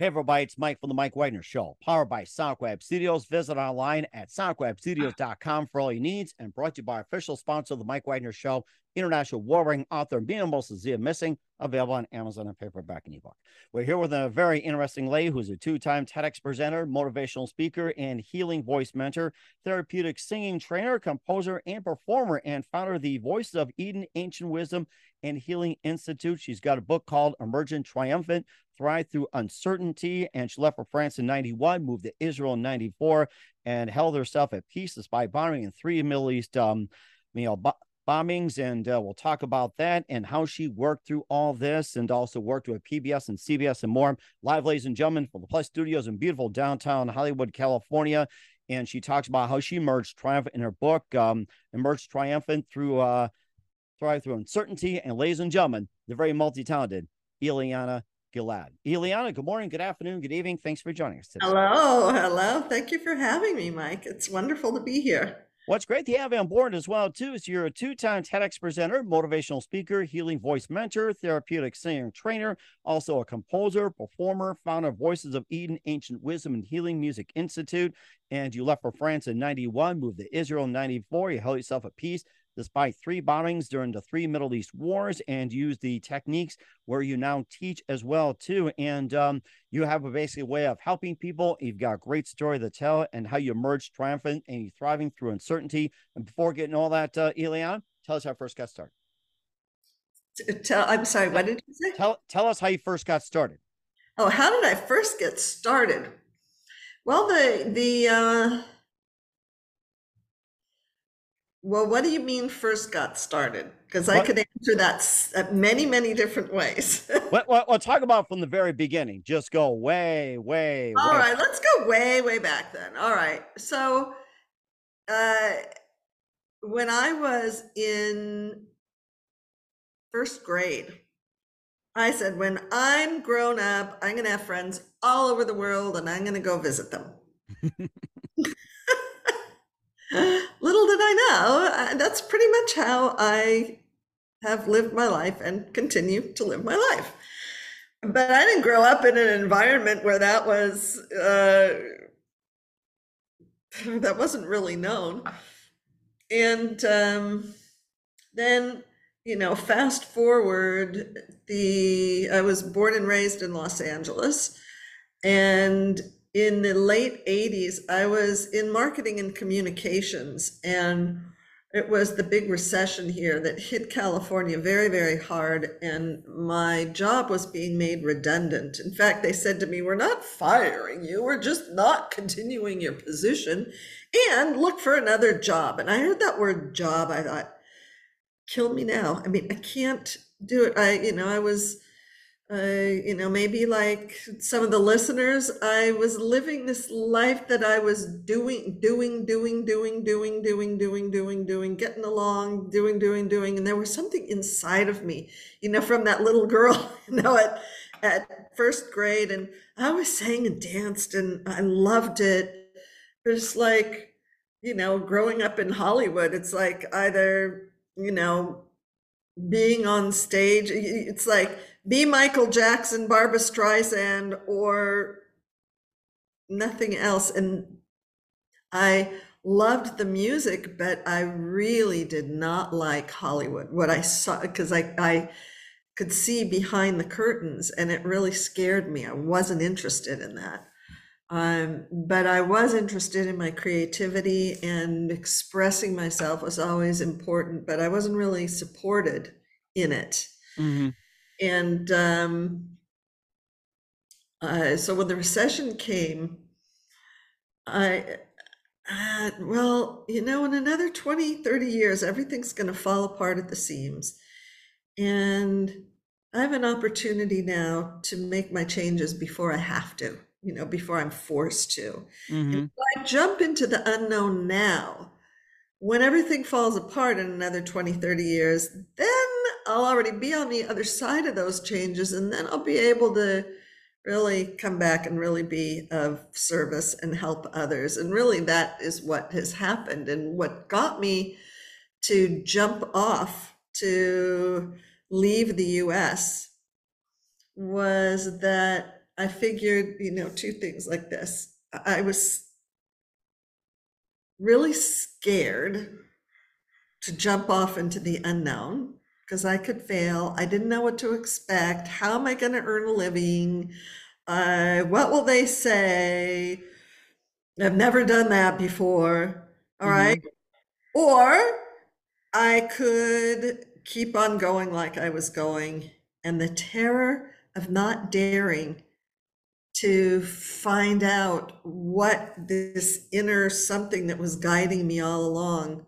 Hey, everybody, it's Mike from the Mike Wagner Show, powered by SonicWeb Studios. Visit online at sonicwebstudios.com for all your needs and brought to you by official sponsor of the Mike Wagner Show, international warring author and Mia Molson-Zia Missing, available on Amazon and paperback and ebook. We're here with a very interesting lady who's a two-time TEDx presenter, motivational speaker, and healing voice mentor, therapeutic singing trainer, composer, and performer, and founder of the Voices of Eden Ancient Wisdom and Healing Institute. She's got a book called Emerge Triumphant, Thrive Through Uncertainty. And she left for France in 91, moved to Israel in 94, and held herself at peace despite bombing in three Middle East um, you know, bombings. And uh, we'll talk about that and how she worked through all this and also worked with PBS and CBS and more. Live, ladies and gentlemen, from the Plus Studios in beautiful downtown Hollywood, California. And she talks about how she emerged triumphant in her book, um, Emerged Triumphant through uh, thrive through uncertainty. And ladies and gentlemen, the very multi-talented Eliana Gilad. Eliana, good morning, good afternoon, good evening. Thanks for joining us today. Hello, hello. Thank you for having me, Mike. It's wonderful to be here. What's great to have you on board as well, too, is you're a two-time TEDx presenter, motivational speaker, healing voice mentor, therapeutic singer trainer, also a composer, performer, founder of Voices of Eden, Ancient Wisdom and Healing Music Institute. And you left for France in 91, moved to Israel in 94. You held yourself at peace despite three bombings during the three Middle East wars and use the techniques where you now teach as well too. And um, you have a basically way of helping people. You've got a great story to tell and how you emerged triumphant and thriving through uncertainty. And before getting all that, uh, Eliana, tell us how first got started. Tell, I'm sorry, what did you say? Tell, tell us how you first got started. Oh, how did I first get started? Well, the, the, uh, well, what do you mean first got started? Because I could answer that many, many different ways. well, well, let's talk about from the very beginning. Just go way, way. All way. right, let's go way, way back then. All right. So, uh, when I was in first grade, I said, when I'm grown up, I'm going to have friends all over the world and I'm going to go visit them. Little did I know, uh, that's pretty much how I have lived my life and continue to live my life. But I didn't grow up in an environment where that was uh, that wasn't really known. And um, then, you know, fast forward, the I was born and raised in Los Angeles, and in the late 80s, I was in marketing and communications, and it was the big recession here that hit California very, very hard. And my job was being made redundant. In fact, they said to me, We're not firing you, we're just not continuing your position and look for another job. And I heard that word job. I thought, kill me now. I mean, I can't do it. I, you know, I was uh, you know, maybe like some of the listeners, I was living this life that I was doing, doing, doing, doing, doing, doing, doing, doing, doing, getting along, doing, doing, doing. And there was something inside of me, you know, from that little girl, you know, at, at first grade. And I was sang and danced and I loved it. It's like, you know, growing up in Hollywood, it's like either, you know, being on stage, it's like, be Michael Jackson, Barbra Streisand, or nothing else. And I loved the music, but I really did not like Hollywood. What I saw, because I, I could see behind the curtains, and it really scared me. I wasn't interested in that. Um, but I was interested in my creativity and expressing myself was always important, but I wasn't really supported in it. Mm-hmm and um, uh, so when the recession came, I, uh, well, you know, in another 20, 30 years, everything's going to fall apart at the seams. And I have an opportunity now to make my changes before I have to, you know, before I'm forced to. Mm-hmm. If I jump into the unknown now, when everything falls apart in another 20, 30 years, then I'll already be on the other side of those changes, and then I'll be able to really come back and really be of service and help others. And really, that is what has happened. And what got me to jump off to leave the US was that I figured, you know, two things like this. I was really scared to jump off into the unknown because I could fail. I didn't know what to expect. How am I going to earn a living? Uh, what will they say? I've never done that before. All right. Mhm. Or I could keep on going like I was going. And the terror of not daring to find out what this inner something that was guiding me all along.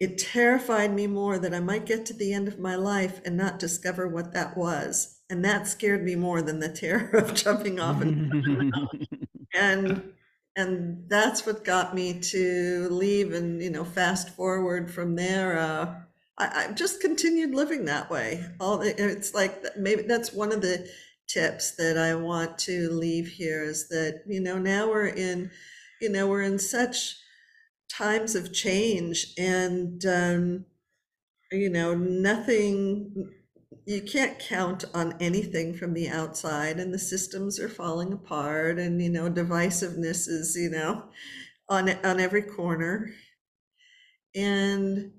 It terrified me more that I might get to the end of my life and not discover what that was. And that scared me more than the terror of jumping off and and and that's what got me to leave and you know fast forward from there uh, I, I just continued living that way all it's like maybe that's one of the tips that i want to leave here is that you know now we're in you know we're in such times of change and um, you know nothing you can't count on anything from the outside and the systems are falling apart and you know divisiveness is you know on on every corner. And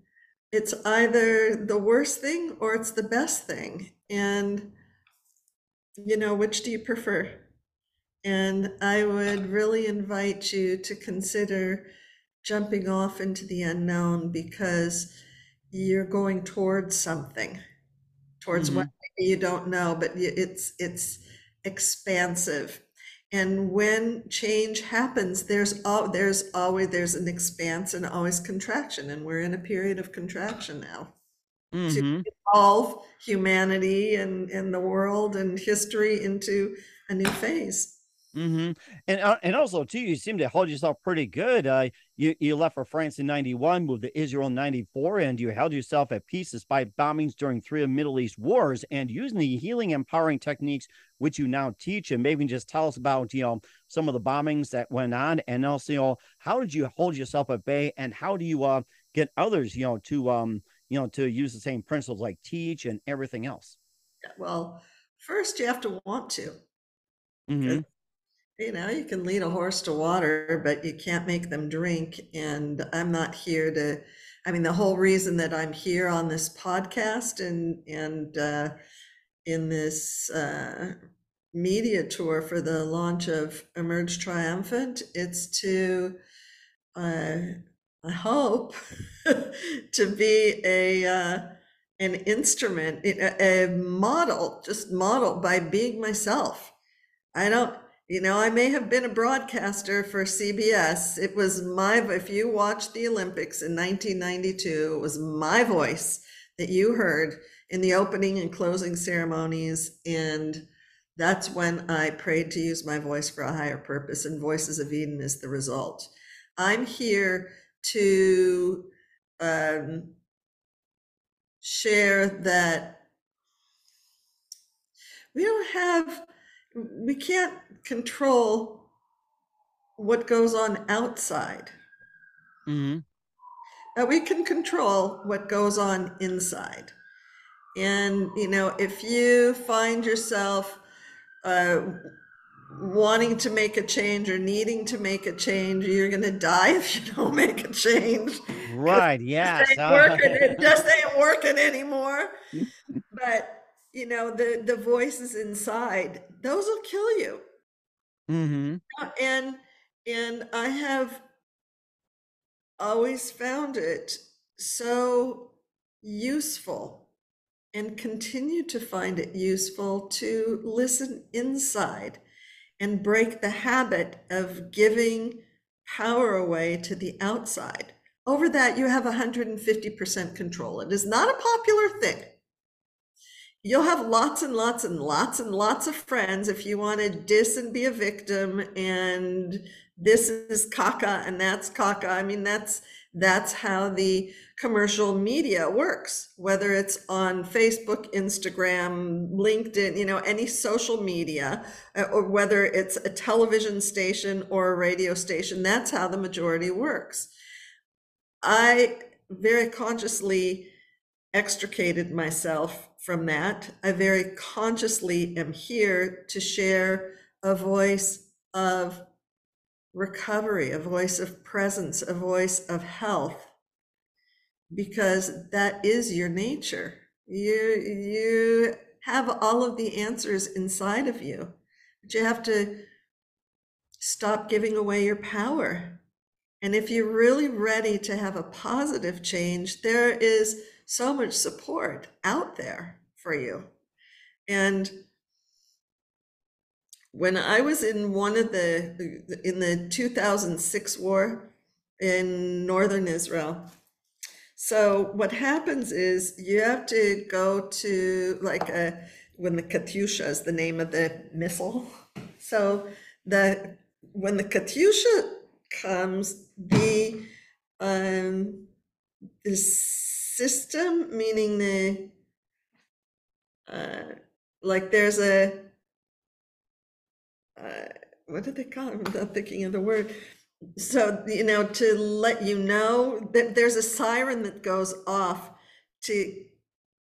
it's either the worst thing or it's the best thing. And you know which do you prefer? And i would really invite you to consider jumping off into the unknown because you're going towards something towards what maybe you don't know, but it's it's expansive. And when change happens, there's al- there's always there's an expanse and always contraction, and we're in a period of contraction now. Mhm. Evolve humanity and and the world and history into a new phase. Hmm And uh, and also too, you seem to hold yourself pretty good. Uh, you you left for France in '91, moved to Israel in '94, and you held yourself at peace despite bombings during three of Middle East wars. And using the healing, empowering techniques which you now teach, and maybe just tell us about you know some of the bombings that went on, and also you know, how did you hold yourself at bay, and how do you uh get others you know to um you know to use the same principles like teach and everything else. Well, first you have to want to. hmm You know, you can lead a horse to water, but you can't make them drink. And I'm not here to, I mean, the whole reason that I'm here on this podcast and, and, uh, in this, uh, media tour for the launch of Emerge Triumphant, it's to, uh, I hope to be a, uh, an instrument, a, a model, just model by being myself. I don't, you know, I may have been a broadcaster for CBS. It was my, if you watched the Olympics in 1992, it was my voice that you heard in the opening and closing ceremonies. And that's when I prayed to use my voice for a higher purpose, and Voices of Eden is the result. I'm here to um, share that we don't have we can't control what goes on outside hmm but we can control what goes on inside and you know if you find yourself uh, wanting to make a change or needing to make a change you're going to die if you don't make a change Right. Uh. It just ain't working anymore. but you know, the the voices inside, those will kill you. Hmm And and I have always found it so useful and continue to find it useful to listen inside and break the habit of giving power away to the outside. Over that, you have 150% control. It is not a popular thing. You'll have lots and lots and lots and lots of friends if you want to diss and be a victim and this is caca and that's caca. I mean, that's that's how the commercial media works, whether it's on Facebook, Instagram, LinkedIn, you know, any social media, uh, or whether it's a television station or a radio station. That's how the majority works. I very consciously extricated myself from that. I very consciously am here to share a voice of recovery, a voice of presence, a voice of health, because that is your nature. You, you have all of the answers inside of you, but you have to stop giving away your power. And if you're really ready to have a positive change, there is so much support out there for you. And when I was in one of the in the 2006 war in northern Israel, so what happens is you have to go to like a when the Katyusha is the name of the missile. So the when the Katyusha comes, the um, the system, meaning the uh, like there's a uh, what did they call it? I'm not thinking of the word. So you know to let you know that there's a siren that goes off to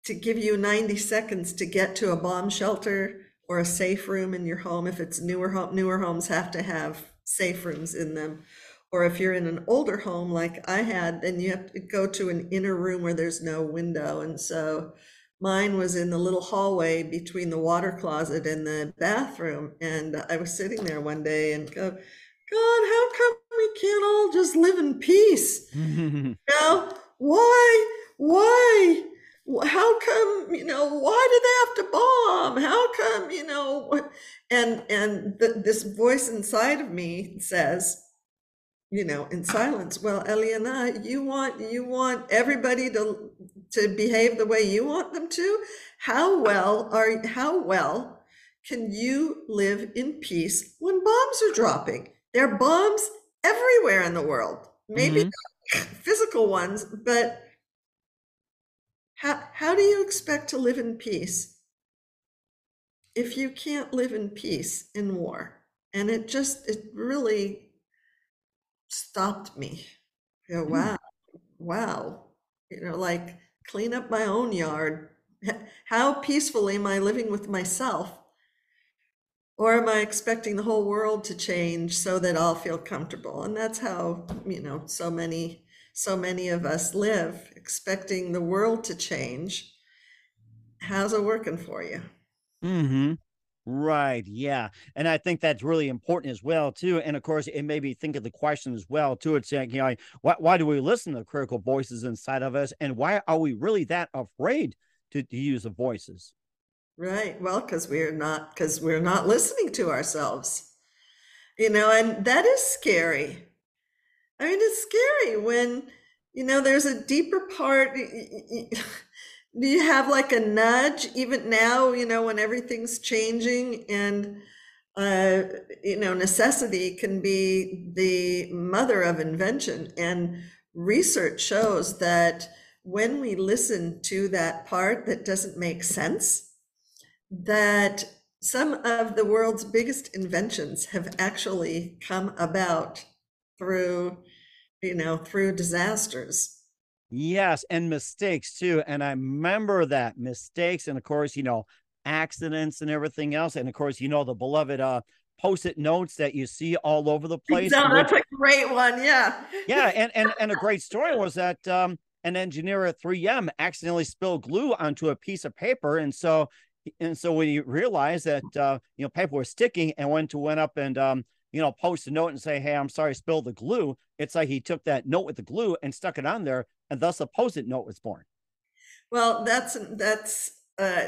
to give you 90 seconds to get to a bomb shelter or a safe room in your home. If it's newer home, newer homes have to have safe rooms in them. Or if you're in an older home like I had, then you have to go to an inner room where there's no window. And so mine was in the little hallway between the water closet and the bathroom. And I was sitting there one day and go, God, how come we can't all just live in peace? you know, why, why? How come, you know, why do they have to bomb? How come, you know, and and the, this voice inside of me says, you know, in silence. Well, Eliana, you want you want everybody to to behave the way you want them to. How well are how well can you live in peace when bombs are dropping? There are bombs everywhere in the world. Maybe mm-hmm. physical ones, but how how do you expect to live in peace if you can't live in peace in war? And it just it really stopped me. You know, wow, wow. You know, like clean up my own yard. How peacefully am I living with myself? Or am I expecting the whole world to change so that I'll feel comfortable? And that's how, you know, so many, so many of us live, expecting the world to change. How's it working for you? Mm-hmm. Right. Yeah. And I think that's really important as well, too. And of course, it made me think of the question as well, too. It's like, you know, why, why do we listen to critical voices inside of us? And why are we really that afraid to, to use the voices? Right. Well, because we're not, because we're not listening to ourselves, you know, and that is scary. I mean, it's scary when, you know, there's a deeper part do you have like a nudge even now you know when everything's changing? And uh, you know necessity can be the mother of invention. And research shows that when we listen to that part that doesn't make sense that some of the world's biggest inventions have actually come about through you know through disasters Yes, and mistakes too. And I remember that mistakes, and of course, you know, accidents and everything else. And of course, you know, the beloved uh post-it notes that you see all over the place. No, that's which, a great one. Yeah. yeah, and, and and a great story was that um an engineer at 3M accidentally spilled glue onto a piece of paper. And so and so when you realized that uh, you know, paper was sticking and went to went up and um you know, post a note and say, Hey, I'm sorry, I spilled the glue. It's like he took that note with the glue and stuck it on there, and thus a post-it note was born. Well, that's that's uh,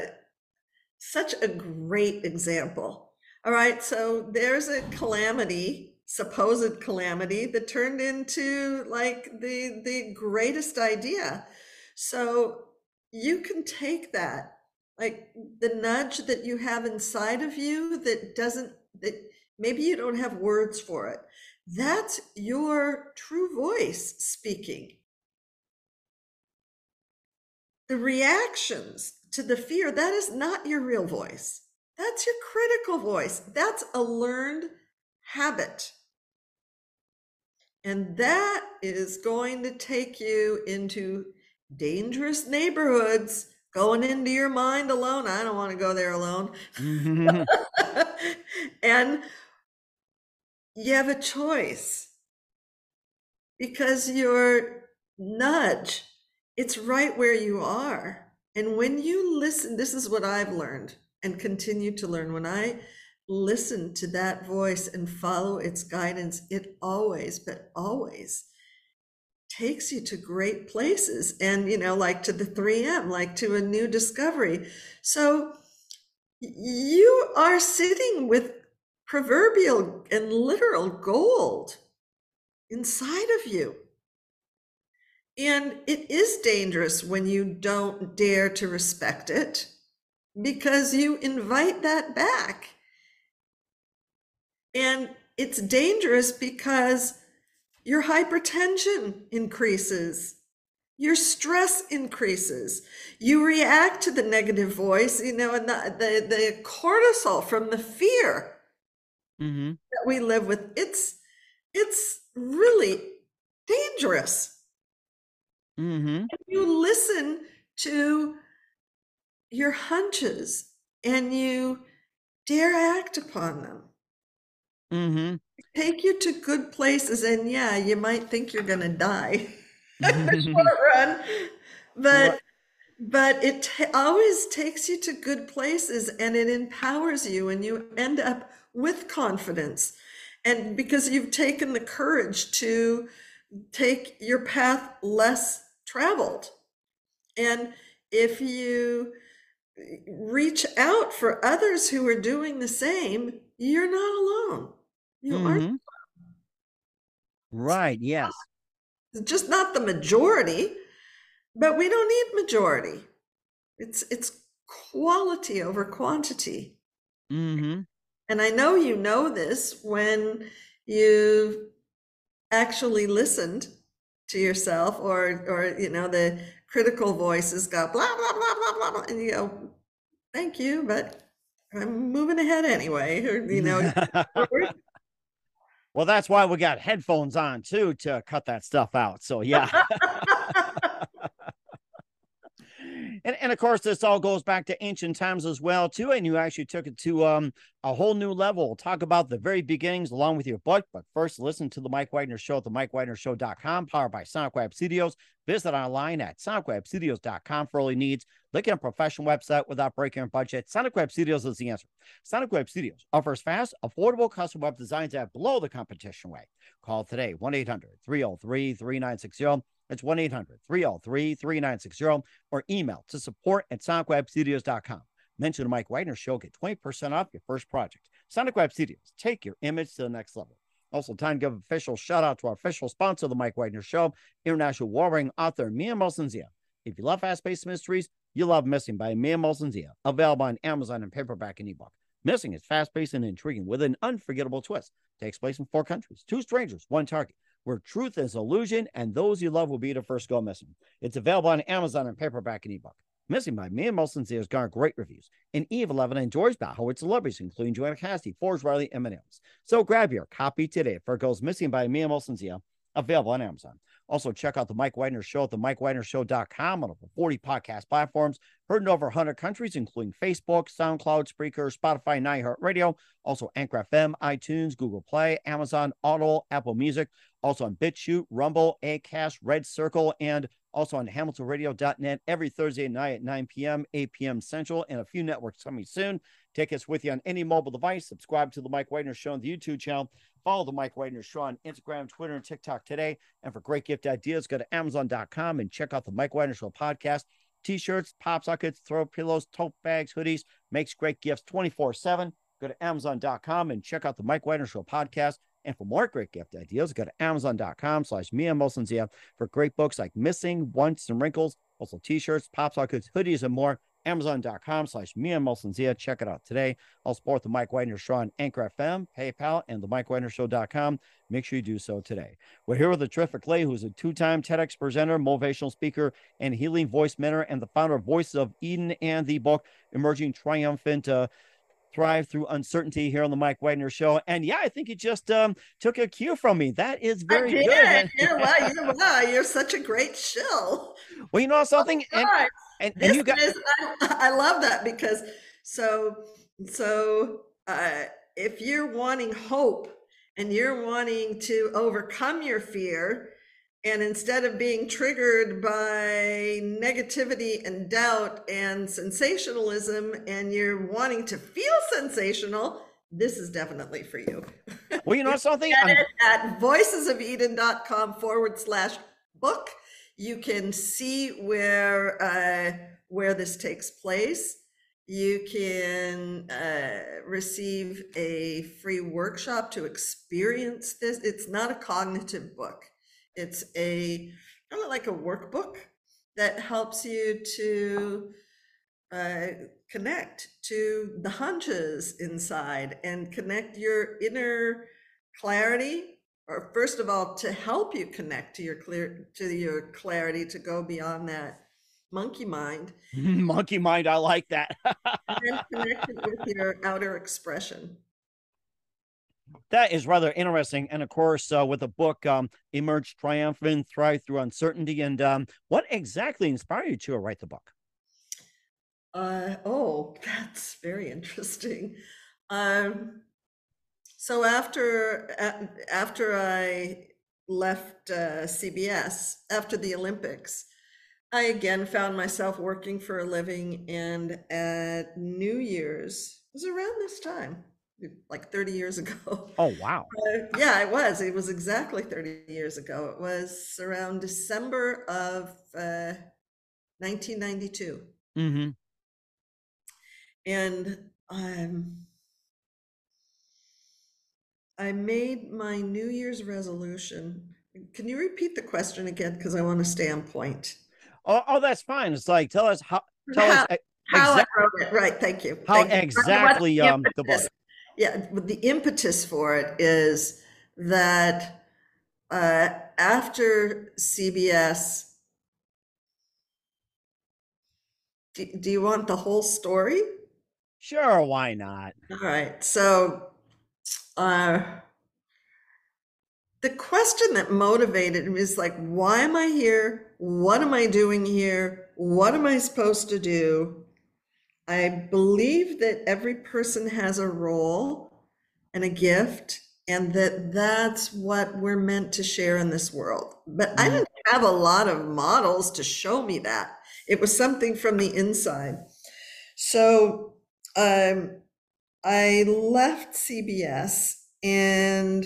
such a great example. All right, so there's a calamity, supposed calamity, that turned into like the the greatest idea. So you can take that, like the nudge that you have inside of you that doesn't that maybe you don't have words for it. That's your true voice speaking. The reactions to the fear, that is not your real voice. That's your critical voice. That's a learned habit. And that is going to take you into dangerous neighborhoods going into your mind alone. I don't want to go there alone. Mm-hmm. and you have a choice because your nudge, it's right where you are. And when you listen, this is what I've learned and continue to learn. When I listen to that voice and follow its guidance, it always, but always takes you to great places and, you know, like to the 3M, like to a new discovery. So you are sitting with proverbial and literal gold inside of you. And it is dangerous when you don't dare to respect it because you invite that back. And it's dangerous because your hypertension increases, your stress increases, you react to the negative voice, you know, and the, the, the cortisol from the fear Mm-hmm. that we live with. It's it's really dangerous. Mm-hmm. You listen to your hunches and you dare act upon them. Mm-hmm. Take you to good places, and yeah, you might think you're going to die in the short run, but but it ta- always takes you to good places, and it empowers you, and you end up with confidence, and because you've taken the courage to take your path less traveled, and if you reach out for others who are doing the same, you're not alone. You aren't Mhm. Right. Yes. just not the majority, but we don't need majority. It's it's quality over quantity. Mm-hmm. And I know you know this when you actually listened to yourself or or you know the critical voices go blah blah blah blah blah, blah and you go thank you but I'm moving ahead anyway or you know well, that's why we got headphones on too to cut that stuff out. So yeah. and, and of course this all goes back to ancient times as well too and you actually took it to um a whole new level. We'll talk about the very beginnings along with your book but first listen to the mike Wagner show at the mike mikewagnershow.com powered by sonic web studios. Visit online at sonicwebstudios.com for all your needs. Look at a professional website without breaking your budget. Sonic web studios is the answer. Sonic web studios offers fast affordable custom web designs at below the competition rate call today 1-800-303-3960 it's 1 800 303 3960 or email to support at sonicwebstudios.com. Mention the Mike Wagner Show, get 20% off your first project. Sonic Web Studios, take your image to the next level. Also, time to give official shout out to our official sponsor, The Mike Wagner Show, international warring author Mia Molson-Zia. If you love fast paced mysteries, you love Missing by Mia Molson-Zia, available on Amazon and paperback and ebook. Missing is fast paced and intriguing with an unforgettable twist. Takes place in four countries, two strangers, one target where truth is illusion and those you love will be the first go missing. It's available on Amazon and paperback and ebook. Missing by Mia Molson Zia has garnered great reviews. And Eve 11 enjoys battle with celebrities, including Joanna Cassidy, Forrest Riley, and Else. So grab your copy today for Goes Missing by Mia Molson available on Amazon. Also, check out the Mike Wagner Show at the MikeWagnerShow.com on over 40 podcast platforms, heard in over 100 countries, including Facebook, SoundCloud, Spreaker, Spotify, and iHeartRadio. Also, Anchor FM, iTunes, Google Play, Amazon, Audible, Apple Music. Also on BitChute, Rumble, Acast, Red Circle, and also on HamiltonRadio.net every Thursday night at 9 p.m., 8 p.m. Central, and a few networks coming soon. Take us with you on any mobile device. Subscribe to the Mike Wagner Show on the YouTube channel. Follow the Mike Wagner Show on Instagram, Twitter, and TikTok today. And for great gift ideas, go to Amazon.com and check out the Mike Wagner Show podcast. T-shirts, pop sockets, throw pillows, tote bags, hoodies, makes great gifts 24-7. Go to Amazon.com and check out the Mike Wagner Show podcast. And for more great gift ideas, go to Amazon.com slash Mia Molson for great books like Missing, Once and Wrinkles, also t-shirts, pop sockets, hoodies, and more. Amazon.com slash Mia Molson Check it out today. I'll support the Mike Wagner Show on Anchor FM, PayPal, and the Mike Show.com. Make sure you do so today. We're here with a terrific lady who's a two-time TEDx presenter, motivational speaker, and healing voice mentor, and the founder of Voices of Eden and the book Emerging Triumphant uh, thrive through uncertainty here on the Mike Wagner Show. And yeah, I think you just um, took a cue from me. That is very good. yeah, wow, you, wow, you're such a great shill. Well, you know something. And, And, and you got is, I, I love that because so so uh, if you're wanting hope and you're wanting to overcome your fear, and instead of being triggered by negativity and doubt and sensationalism, and you're wanting to feel sensational, this is definitely for you. well, you know something. Get it at voicesofeden.com forward slash book. You can see where uh, where this takes place. You can uh, receive a free workshop to experience this. It's not a cognitive book. It's a kind of like a workbook that helps you to uh, connect to the hunches inside and connect your inner clarity or first of all to help you connect to your clear to your clarity to go beyond that monkey mind monkey mind. I like that. and connect it with your outer expression that is rather interesting. And of course, uh, with the book, um, Emerge Triumphant, Thrive Through Uncertainty. And um, what exactly inspired you to write the book? Uh, oh, that's very interesting. Um, so after after I left uh, CBS after the Olympics, I again found myself working for a living, and at New Year's it was around this time, like 30 years ago. Oh, wow. Uh, yeah, it was. It was exactly 30 years ago. It was around December of uh, 1992 Mm-hmm. and um, I made my New Year's resolution. Can you repeat the question again? Because I want to stay on point. Oh, oh, that's fine. It's like, tell us how, tell us How- e- How exact- I wrote it, right, thank you. how thank you. Exactly um, the book. Yeah, but the impetus for it is that uh, after CBS, do, do you want the whole story? Sure, why not? All right, so uh, the question that motivated me is like, why am I here? What am I doing here? What am I supposed to do? I believe that every person has a role and a gift, and that that's what we're meant to share in this world. But I Mhm. didn't have a lot of models to show me that. It was something from the inside. So um, I left CBS and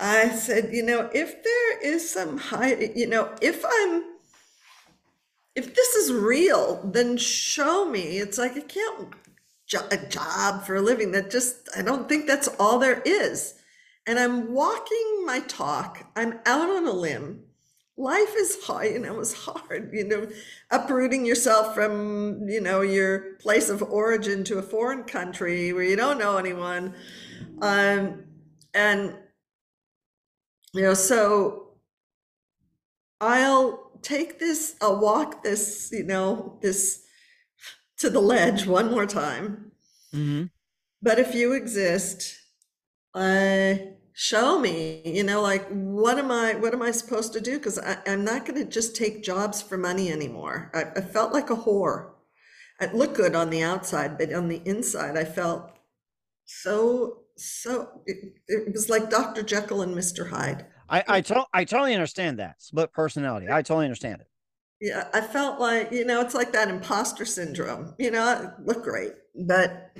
I said, you know, if there is some high, you know, if I'm, if this is real, then show me. It's like I can't jo- a job for a living. That just I don't think that's all there is. And I'm walking my talk. I'm out on a limb. Life is hard, you know, it's hard, you know, uprooting yourself from, you know, your place of origin to a foreign country where you don't know anyone. Um, and you know, so I'll take this, I'll walk this, you know, this to the ledge one more time. Mm-hmm. But if you exist, uh, show me, you know, like what am I, what am I supposed to do? Because I'm not going to just take jobs for money anymore. I, I felt like a whore. I looked good on the outside, but on the inside, I felt so, so, it, it was like Dr. Jekyll and Mr. Hyde. I I, to- I totally understand that split personality. I totally understand it. Yeah, I felt like, you know, it's like that imposter syndrome, you know, I look great, but,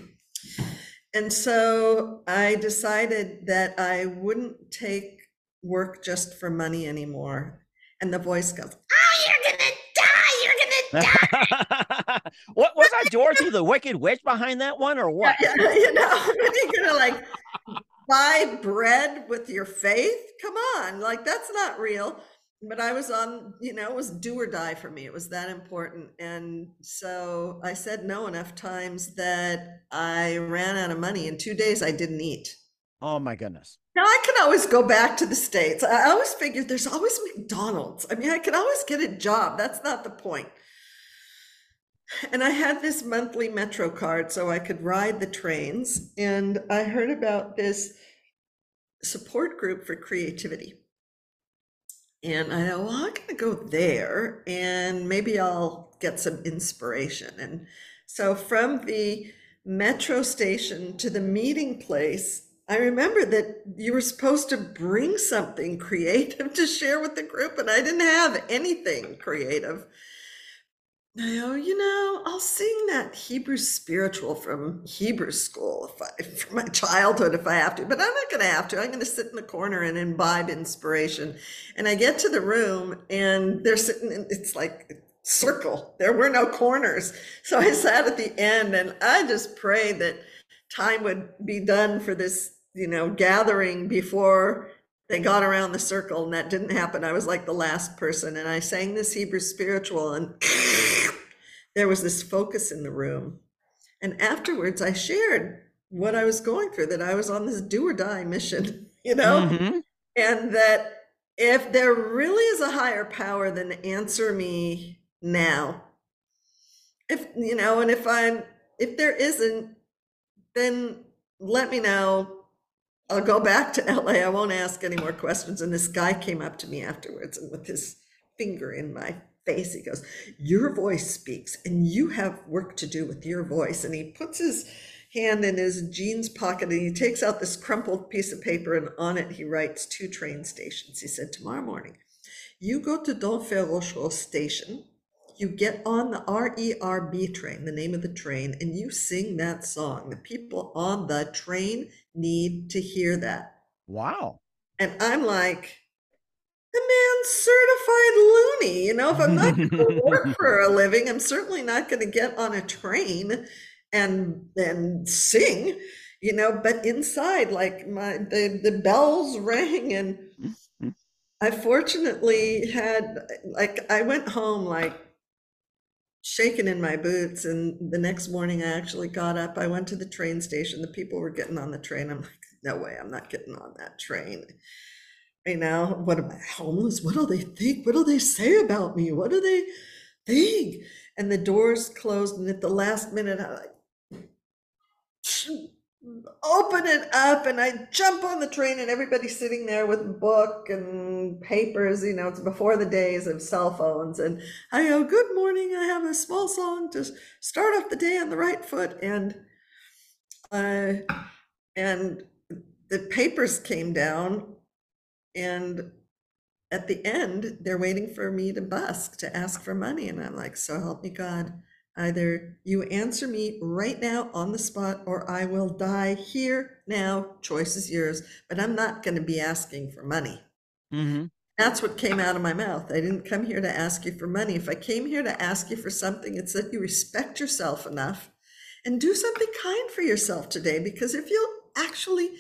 and so I decided that I wouldn't take work just for money anymore. And the voice goes, Oh, you're gonna die, you're gonna die. what was that Dorothy the Wicked Witch behind that one or what? Yeah, you know, you're gonna like buy bread with your faith? Come on, like that's not real. But I was on, you know, it was do or die for me. It was that important. And so I said no enough times that I ran out of money. In two days, I didn't eat. Oh my goodness. Now I can always go back to the States. I always figured there's always McDonald's. I mean, I can always get a job. That's not the point. And I had this monthly Metro card so I could ride the trains. And I heard about this support group for creativity. And I thought, well, I'm going to go there and maybe I'll get some inspiration. And so from the metro station to the meeting place, I remember that you were supposed to bring something creative to share with the group, and I didn't have anything creative. Go, you know, I'll sing that Hebrew spiritual from Hebrew school if I, from my childhood if I have to, but I'm not going to have to. I'm going to sit in the corner and imbibe inspiration. And I get to the room and they're sitting, in, it's like circle. There were no corners. So I sat at the end and I just prayed that time would be done for this, you know, gathering before they got around the circle and that didn't happen. I was like the last person and I sang this Hebrew spiritual and there was this focus in the room. And afterwards I shared what I was going through, that I was on this do or die mission, you know, mm-hmm. and that if there really is a higher power then answer me now, if, you know, and if I'm, if there isn't, then let me know I'll go back to LA. I won't ask any more questions. And this guy came up to me afterwards and with his finger in my face, he goes, Your voice speaks, and you have work to do with your voice. And he puts his hand in his jeans pocket and he takes out this crumpled piece of paper and on it he writes two train stations. He said, Tomorrow morning, you go to Denfert-Rochereau station you get on the RERB train, the name of the train, and you sing that song. The people on the train need to hear that. Wow. And I'm like, the man's certified loony. You know, if I'm not going to work for a living, I'm certainly not going to get on a train and and sing. You know, but inside, like my the the bells rang, and. I fortunately had like I went home like shaking in my boots. And the next morning, I actually got up. I went to the train station. The people were getting on the train. I'm like, no way, I'm not getting on that train. Right now, what am I homeless? What do they think? What do they say about me? What do they think? And the doors closed. And at the last minute, I like, open it up and I jump on the train and everybody's sitting there with book and papers, you know, it's before the days of cell phones. And I go, good morning. I have a small song to start off the day on the right foot. And, uh, and the papers came down and at the end, they're waiting for me to busk to ask for money. And I'm like, so help me God. Either you answer me right now on the spot, or I will die here now. Choice is yours, but I'm not going to be asking for money. Mm-hmm. That's what came out of my mouth. I didn't come here to ask you for money. If I came here to ask you for something, it's that you respect yourself enough and do something kind for yourself today. Because if you'll actually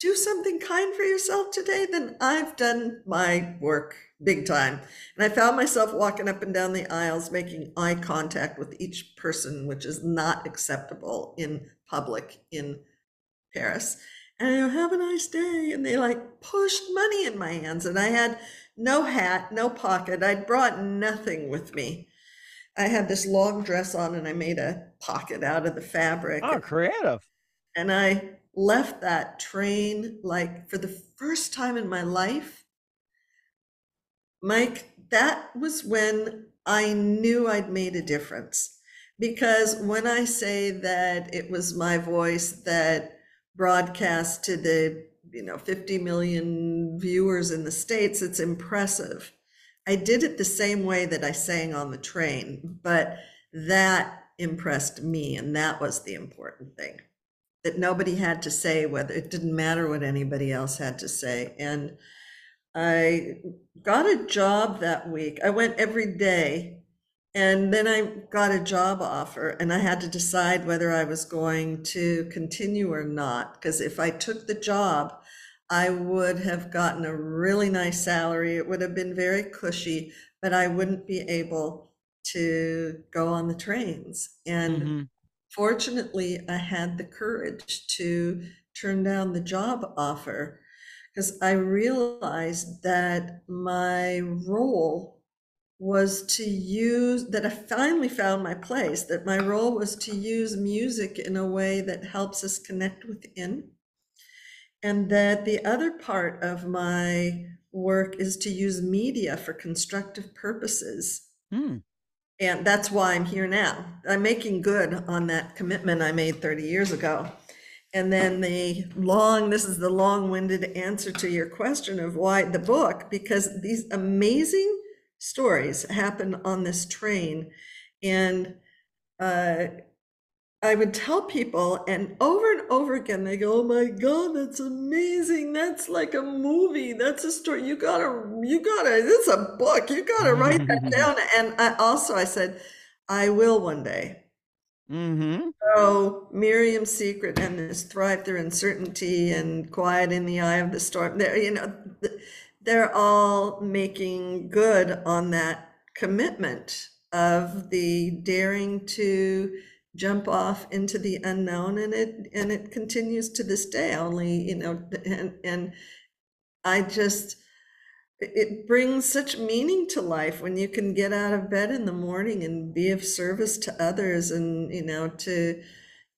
do something kind for yourself today, then I've done my work big time. And I found myself walking up and down the aisles, making eye contact with each person, which is not acceptable in public in Paris. And I go, have a nice day. And they like pushed money in my hands. And I had no hat, no pocket. I'd brought nothing with me. I had this long dress on and I made a pocket out of the fabric. Oh, creative. And I left that train like for the first time in my life Mike, that was when I knew I'd made a difference. Because when I say that it was my voice that broadcast to the you know 50 million viewers in the states it's impressive i did it the same way that i sang on the train but that impressed me and that was the important thing that nobody had to say whether it didn't matter what anybody else had to say and I got a job that week. I went every day. And then I got a job offer, and I had to decide whether I was going to continue or not. Because if I took the job, I would have gotten a really nice salary. It would have been very cushy, but I wouldn't be able to go on the trains. And mm-hmm. Fortunately, I had the courage to turn down the job offer because I realized that my role was to use that I finally found my place, that my role was to use music in a way that helps us connect within. And that the other part of my work is to use media for constructive purposes. Hmm. And that's why I'm here now. I'm making good on that commitment I made 30 years ago. And then the long, this is the long winded answer to your question of why the book, because these amazing stories happen on this train. And uh, I would tell people, and over and over again, they go, "Oh my God, that's amazing! That's like a movie. That's a story. You gotta, you gotta. This is a book. You gotta write that down." And I also, I said, "I will one day." Mm-hmm. So Miriam's secret and this thrive through uncertainty and quiet in the eye of the storm. They're, you know, they're all making good on that commitment of the daring to jump off into the unknown and it and it continues to this day only you know and and i just it brings such meaning to life when you can get out of bed in the morning and be of service to others and you know to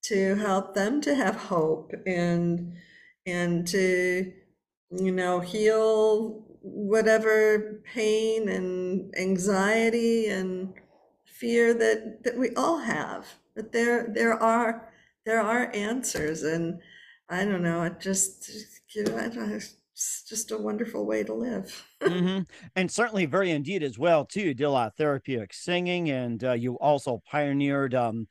to help them to have hope and and to you know heal whatever pain and anxiety and fear that that we all have but there there are there are answers and i don't know it just you know, I don't, it's just a wonderful way to live mm-hmm. and certainly very indeed as well too you did a lot of therapeutic singing and uh, you also pioneered um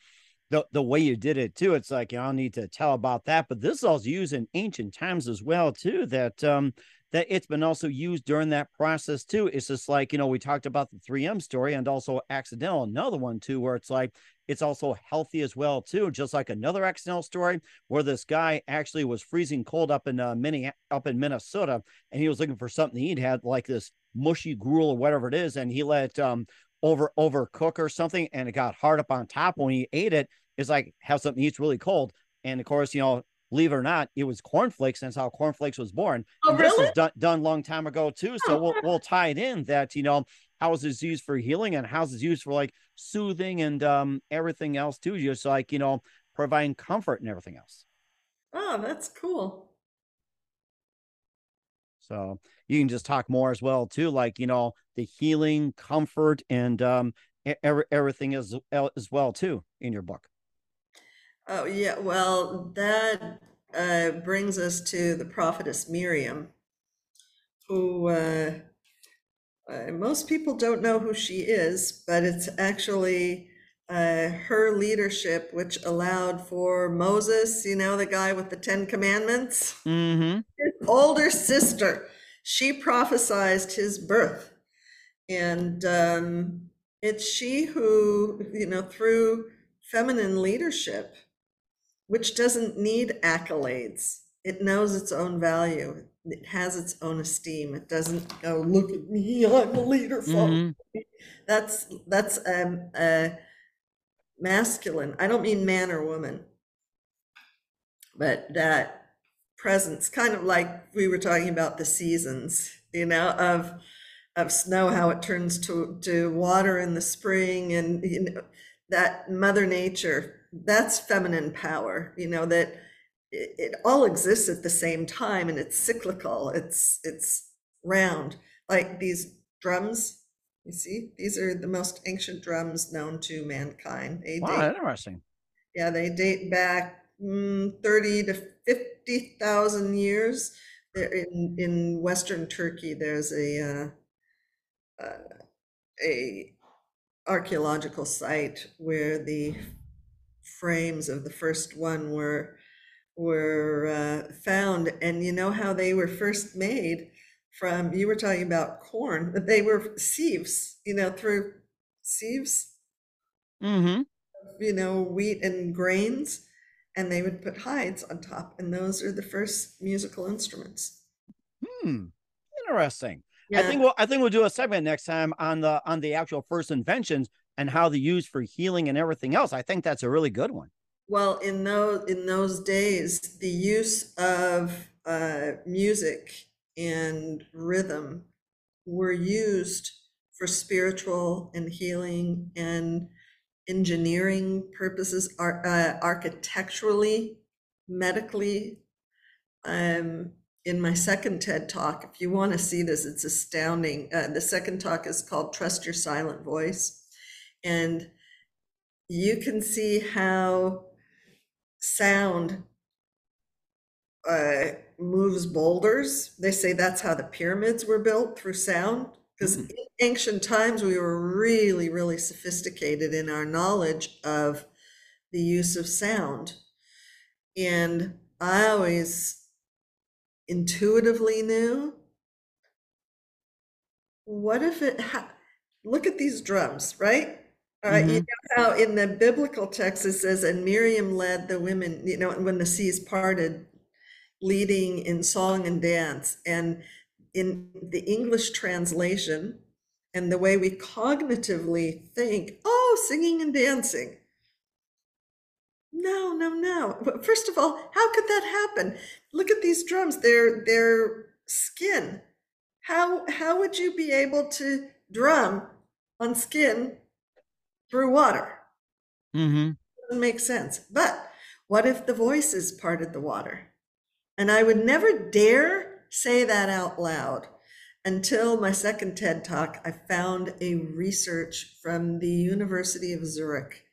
the, the way you did it too it's like you know, i don't need to tell about that but this is also used in ancient times as well too that um that it's been also used during that process too. It's just like, you know, we talked about the 3M story and also accidental, another one too, where it's like it's also healthy as well too, just like another accidental story where this guy actually was freezing cold up in uh, mini up in Minnesota and he was looking for something he'd had like this mushy gruel or whatever it is, and he let um over overcook or something and it got hard up on top when he ate it. It's like have something eats really cold. And of course, you know, believe it or not, it was cornflakes. That's how cornflakes was born. Oh, and really? This was done done long time ago too. So we'll we'll tie it in that you know how is this used for healing and how's it used for like soothing and um everything else too. Just like you know providing comfort and everything else. Oh, that's cool. So you can just talk more as well too, like you know the healing, comfort, and um every, everything as as well too in your book. Oh, yeah. Well, that uh, brings us to the prophetess Miriam, who uh, uh, most people don't know who she is, but it's actually uh, her leadership which allowed for Moses, you know, the guy with the Ten Commandments, Mm-hmm. his older sister. She prophesied his birth. And um, it's she who, you know, through feminine leadership, which doesn't need accolades. It knows its own value. It has its own esteem. It doesn't go, look at me, I'm a leader. folks." Mhm. That's that's um, uh, masculine. I don't mean man or woman, but that presence, kind of like we were talking about the seasons, you know, of of snow, how it turns to to water in the spring, and you know, that Mother Nature. That's feminine power. You know that it, it all exists at the same time, and it's cyclical. It's it's round, like these drums. You see, these are the most ancient drums known to mankind. They Wow, date interesting. yeah, they date back mm, 30 to 50,000 years. There in in Western Turkey, there's a uh, uh, a archaeological site where the frames of the first one were were uh, found, and you know how they were first made from. You were talking about corn, but they were sieves. You know, through sieves Mm-hmm. you know, wheat and grains, and they would put hides on top, and those are the first musical instruments. Hmm. Interesting. I think we'll I think we'll do a segment next time on the on the actual first inventions and how they're used for healing and everything else. I think that's a really good one. Well, in those in those days, the use of uh, music and rhythm were used for spiritual and healing and engineering purposes, ar- uh, architecturally, medically. Um, in my second TED talk. If you want to see this, it's astounding. Uh, the second talk is called Trust Your Silent Voice. And you can see how sound uh, moves boulders. They say that's how the pyramids were built through sound. Because Mm. in ancient times, we were really, really sophisticated in our knowledge of the use of sound. And I always intuitively knew what if it ha- look at these drums, right? Uh, you know how in the biblical text it says, and Miriam led the women, you know, when the seas parted, leading in song and dance. And in the English translation, and the way we cognitively think, oh, singing and dancing. No, no, no. But First of all, how could that happen? Look at these drums. They're they're skin. How how would you be able to drum on skin through water? Mm-hmm. Doesn't make sense. But what if the voices parted the water? And I would never dare say that out loud until my second TED talk. I found a research from the University of Zurich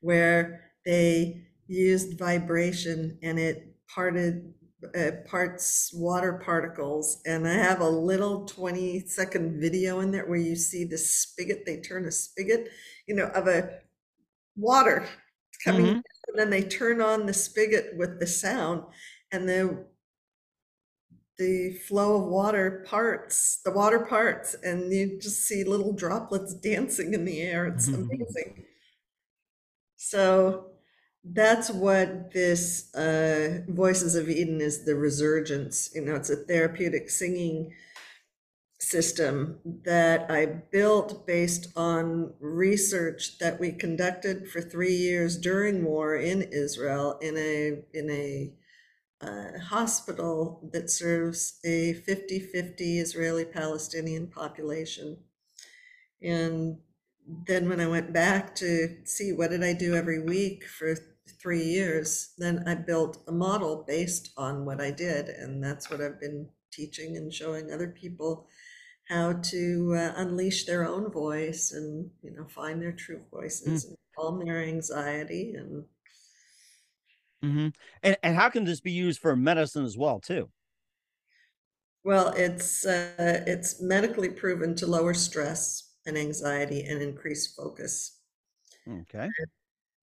where they used vibration and it parted uh, parts water particles and i have a little 20 second video in there where you see the spigot they turn a spigot you know of a water coming Mhm. down, and then they turn on the spigot with the sound and the the flow of water parts the water parts and you just see little droplets dancing in the air it's Mhm. amazing so that's what this uh, Voices of Eden is the resurgence. You know, it's a therapeutic singing system that I built based on research that we conducted for three years during war in Israel in a in a uh, hospital that serves a 50-50 Israeli-Palestinian population. And then when I went back to see what did I do every week for three years, then I built a model based on what I did, and that's what I've been teaching and showing other people how to uh, unleash their own voice and you know find their true voices and calm their anxiety and Mm-hmm. And and how can this be used for medicine as well too? well it's uh, it's medically proven to lower stress and anxiety and increase focus Okay.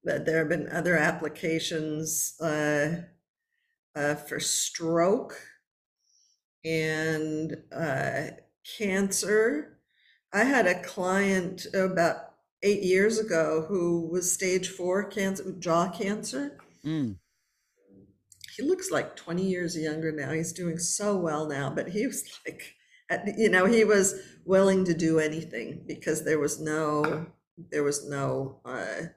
But there have been other applications uh, uh, for stroke and uh, cancer. I had a client about eight years ago who was stage four cancer, jaw cancer. Mm. He looks like 20 years younger now. He's doing so well now, but he was like, you know, he was willing to do anything because there was no, there was no uh,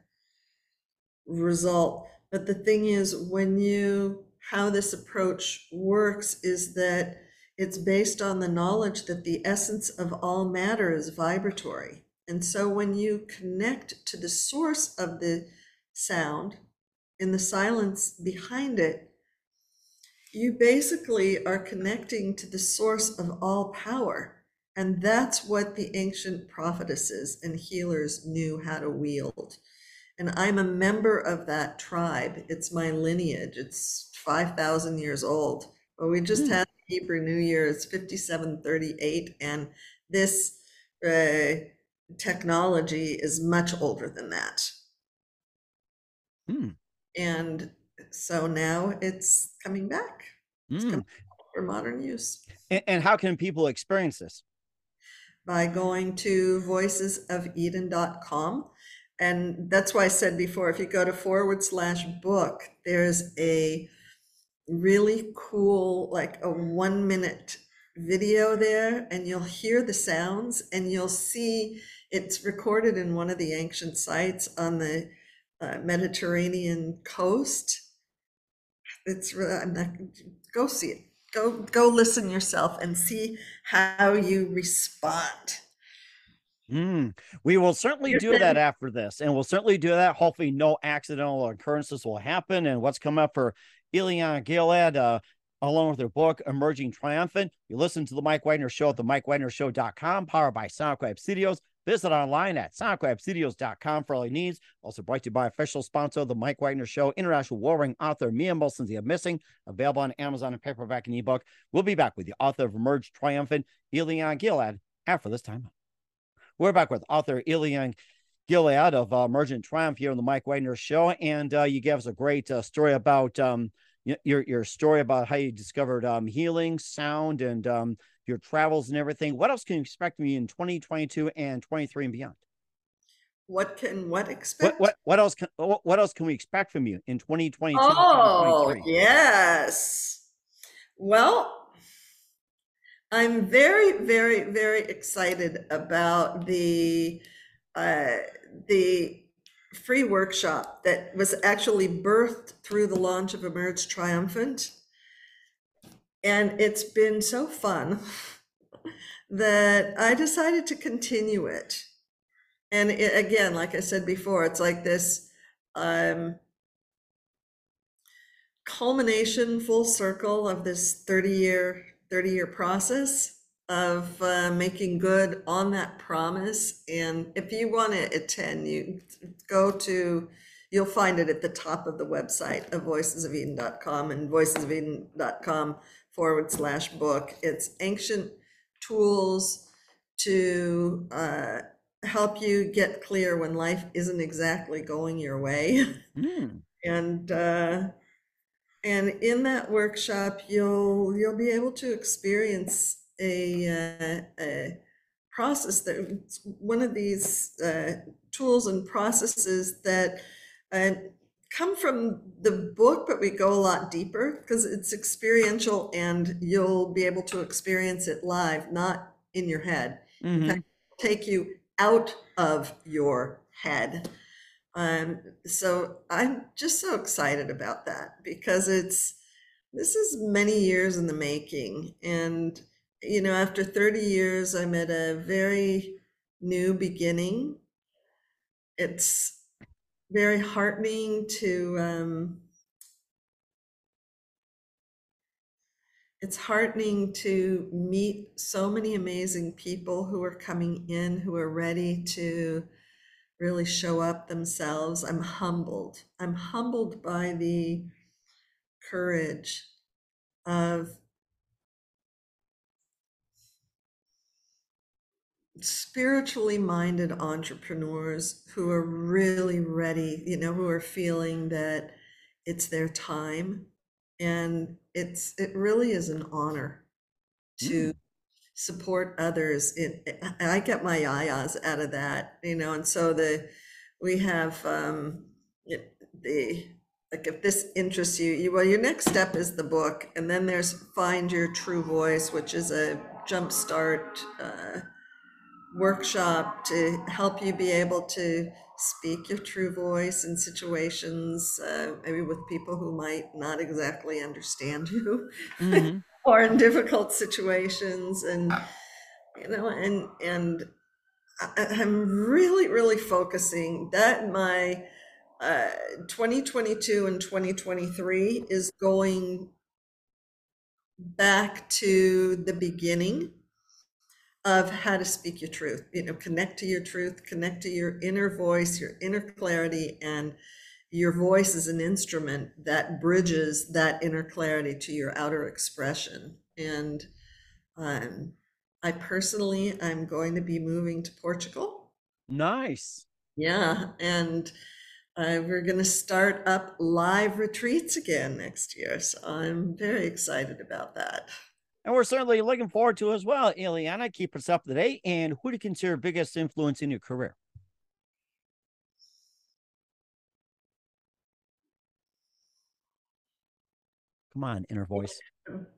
result. But the thing is, when you, how this approach works is that it's based on the knowledge that the essence of all matter is vibratory. And so when you connect to the source of the sound in the silence behind it, you basically are connecting to the source of all power. And that's what the ancient prophetesses and healers knew how to wield. And I'm a member of that tribe. It's my lineage. It's 5,000 years old. But we just Hmm. had Hebrew New Year. is 5738. And this uh, technology is much older than that. Hmm. And so now it's coming back It's Mm. come- for modern use And, and how can people experience this? by going to voicesofeden.com. And that's why I said before, if you go to forward slash book, there's a really cool, like a one minute video there, and you'll hear the sounds and you'll see it's recorded in one of the ancient sites on the uh, Mediterranean coast. It's really, I'm not, go see it. Go, go listen yourself and see how you respond. Mm. We will certainly do that after this, and we'll certainly do that. Hopefully, no accidental occurrences will happen. And what's coming up for Eliana Gilad, uh, along with their book, Emerging Triumphant. You listen to the Mike Wagner Show at the MikeWagnerShow.com, powered by SoundCloud Studios. Visit online at SoundCloudStudios.com for all your needs. Also brought to you by official sponsor, the Mike Wagner Show, international warring author Mia Molson's The Missing, available on Amazon and paperback and ebook. We'll be back with the author of Emerge Triumphant, Eliana Gilad, after this time. We're back with author Eliana Gilad of uh, Emergent Triumph here on the Mike Wagner Show, and uh, you gave us a great uh, story about um, your your story about how you discovered um, healing, sound, and um, your travels and everything. What else can you expect from you in 2022 and 23 and beyond? What can what expect? What what, what else can what, what else can we expect from you in 2022? Oh yes. Well, I'm very very very excited about the uh, the free workshop that was actually birthed through the launch of Emerge Triumphant. And it's been so fun that I decided to continue it. And it, again, like I said before, it's like this um, culmination full circle of this 30 year 30 year process of uh, making good on that promise. And if you want to attend, you go to, you'll find it at the top of the website of voicesofeden.com and voicesofeden.com forward slash book. It's ancient tools to uh, help you get clear when life isn't exactly going your way. Mm. and uh, and in that workshop, you'll you'll be able to experience a, uh, a process that one of these uh, tools and processes that uh, come from the book, but we go a lot deeper because it's experiential and you'll be able to experience it live, not in your head. Mm-hmm. In fact, take you out of your head. Um, so I'm just so excited about that because it's this is many years in the making and you know, after 30 years, I'm at a very new beginning. It's very heartening to, um, it's heartening to meet so many amazing people who are coming in, who are ready to really show up themselves. I'm humbled. I'm humbled by the courage of spiritually minded entrepreneurs who are really ready, you know, who are feeling that it's their time. And it's it really is an honor to mm. support others. It, I get my yayas out of that, you know, and so the we have um the like if this interests you, you well your next step is the book and then there's find your true voice which is a jumpstart uh, workshop to help you be able to speak your true voice in situations, uh, maybe with people who might not exactly understand you, mm-hmm. or in difficult situations, and you know, and and I, I'm really, really focusing that my uh, 2022 and 2023 is going back to the beginning of how to speak your truth you know connect to your truth connect to your inner voice your inner clarity and your voice is an instrument that bridges that inner clarity to your outer expression. And um, i personally i'm going to be moving to portugal. Nice. Yeah and uh, we're going to start up live retreats again next year so i'm very excited about that and we're certainly looking forward to as well. Eliana, keep us up to date. And who do you consider biggest influence in your career? Come on, inner voice.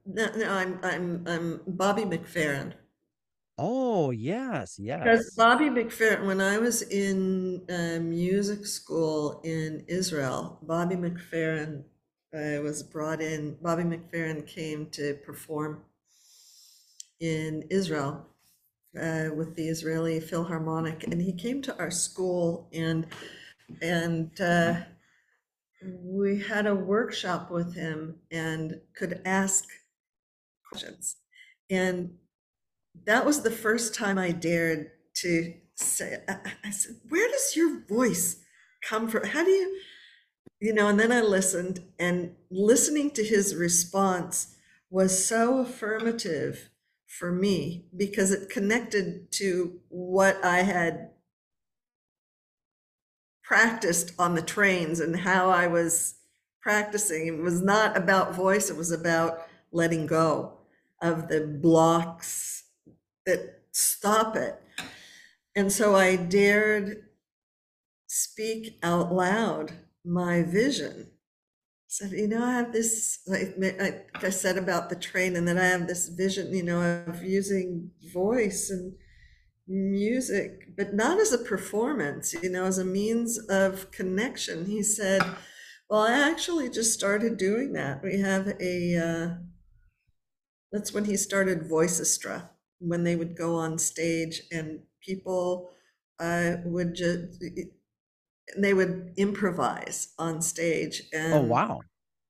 No, no, I'm I'm I'm Bobby McFerrin. Oh yes, yes. Because Bobby McFerrin, when I was in uh, music school in Israel, Bobby McFerrin uh, was brought in. Bobby McFerrin came to perform in Israel uh, with the Israeli Philharmonic, and he came to our school and and uh, we had a workshop with him and could ask questions. And that was the first time I dared to say, I, said, Where does your voice come from? How do you, you know? And then I listened, and listening to his response was so affirmative for me because it connected to what I had practiced on the trains and how I was practicing. It was not about voice, it was about letting go of the blocks that stop it. And so I dared speak out loud my vision. Said, you know, I have this, like, like I said about the train, and then I have this vision, you know, of using voice and music, but not as a performance, you know, as a means of connection. He said, Well, I actually just started doing that. We have a, uh, that's when he started Voicestra, when they would go on stage and people uh, would just, they would improvise on stage. And oh, wow.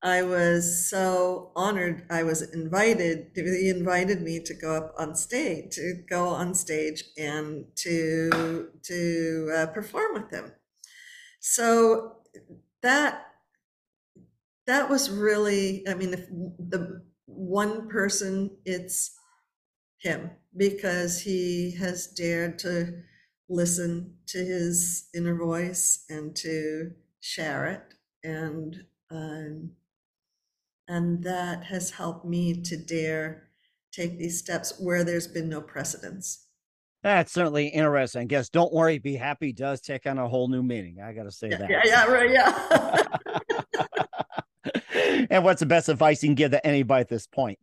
I was so honored. I was invited. He invited me to go up on stage, to go on stage and to to uh, perform with him. So that that was really. I mean, if the one person, it's him because he has dared to listen to his inner voice and to share it and. Um, and that has helped me to dare take these steps where there's been no precedence. That's certainly interesting. I guess don't worry, be happy does take on a whole new meaning. I got to say yeah, that. Yeah, yeah, right, yeah. and what's the best advice you can give to anybody at this point?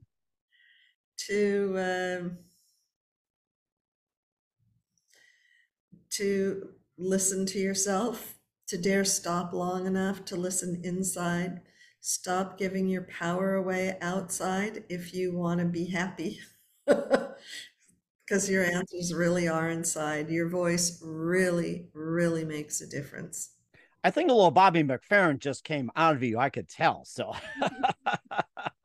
To um, to listen to yourself, to dare stop long enough to listen inside, Stop giving your power away outside if you want to be happy. Because your answers really are inside. Your voice really, really makes a difference. I think a little Bobby McFerrin just came out of you. I could tell. So.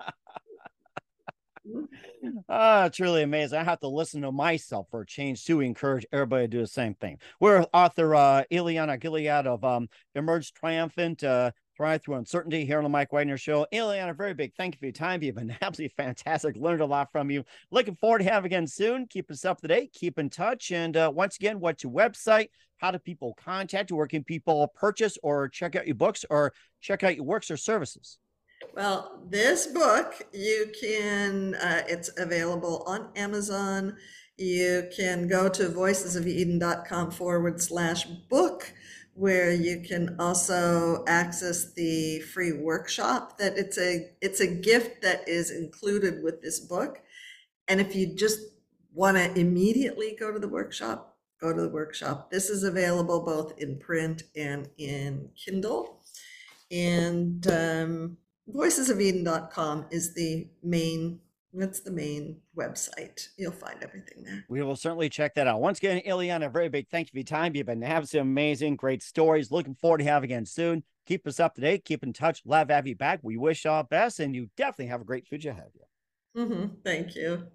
Ah, really amazing. I have to listen to myself for a change to encourage everybody to do the same thing. We're author uh, Eliana Gilad of um, Emerge Triumphant, uh, Thrive Through Uncertainty here on the Mike Wagner Show. Ileana, very big thank you for your time. You've been absolutely fantastic. Learned a lot from you. Looking forward to having again soon. Keep us up to date. Keep in touch. And uh, once again, what's your website? How do people contact you? Where can people purchase or check out your books or check out your works or services? Well, this book, you can, uh, it's available on Amazon. You can go to voicesofeden.com forward slash book where you can also access the free workshop that it's a it's a gift that is included with this book. And if you just want to immediately go to the workshop go to the workshop. This is available both in print and in kindle. And um, voicesofeden.com is the main that's the main website. You'll find everything there. We will certainly check that out. Once again, Eliana, a very big thank you for your time. You've been having some amazing, great stories. Looking forward to having again soon. Keep us up to date. Keep in touch. Love have you back. We wish you all best, and you definitely have a great future ahead of you. Mm-hmm. Thank you.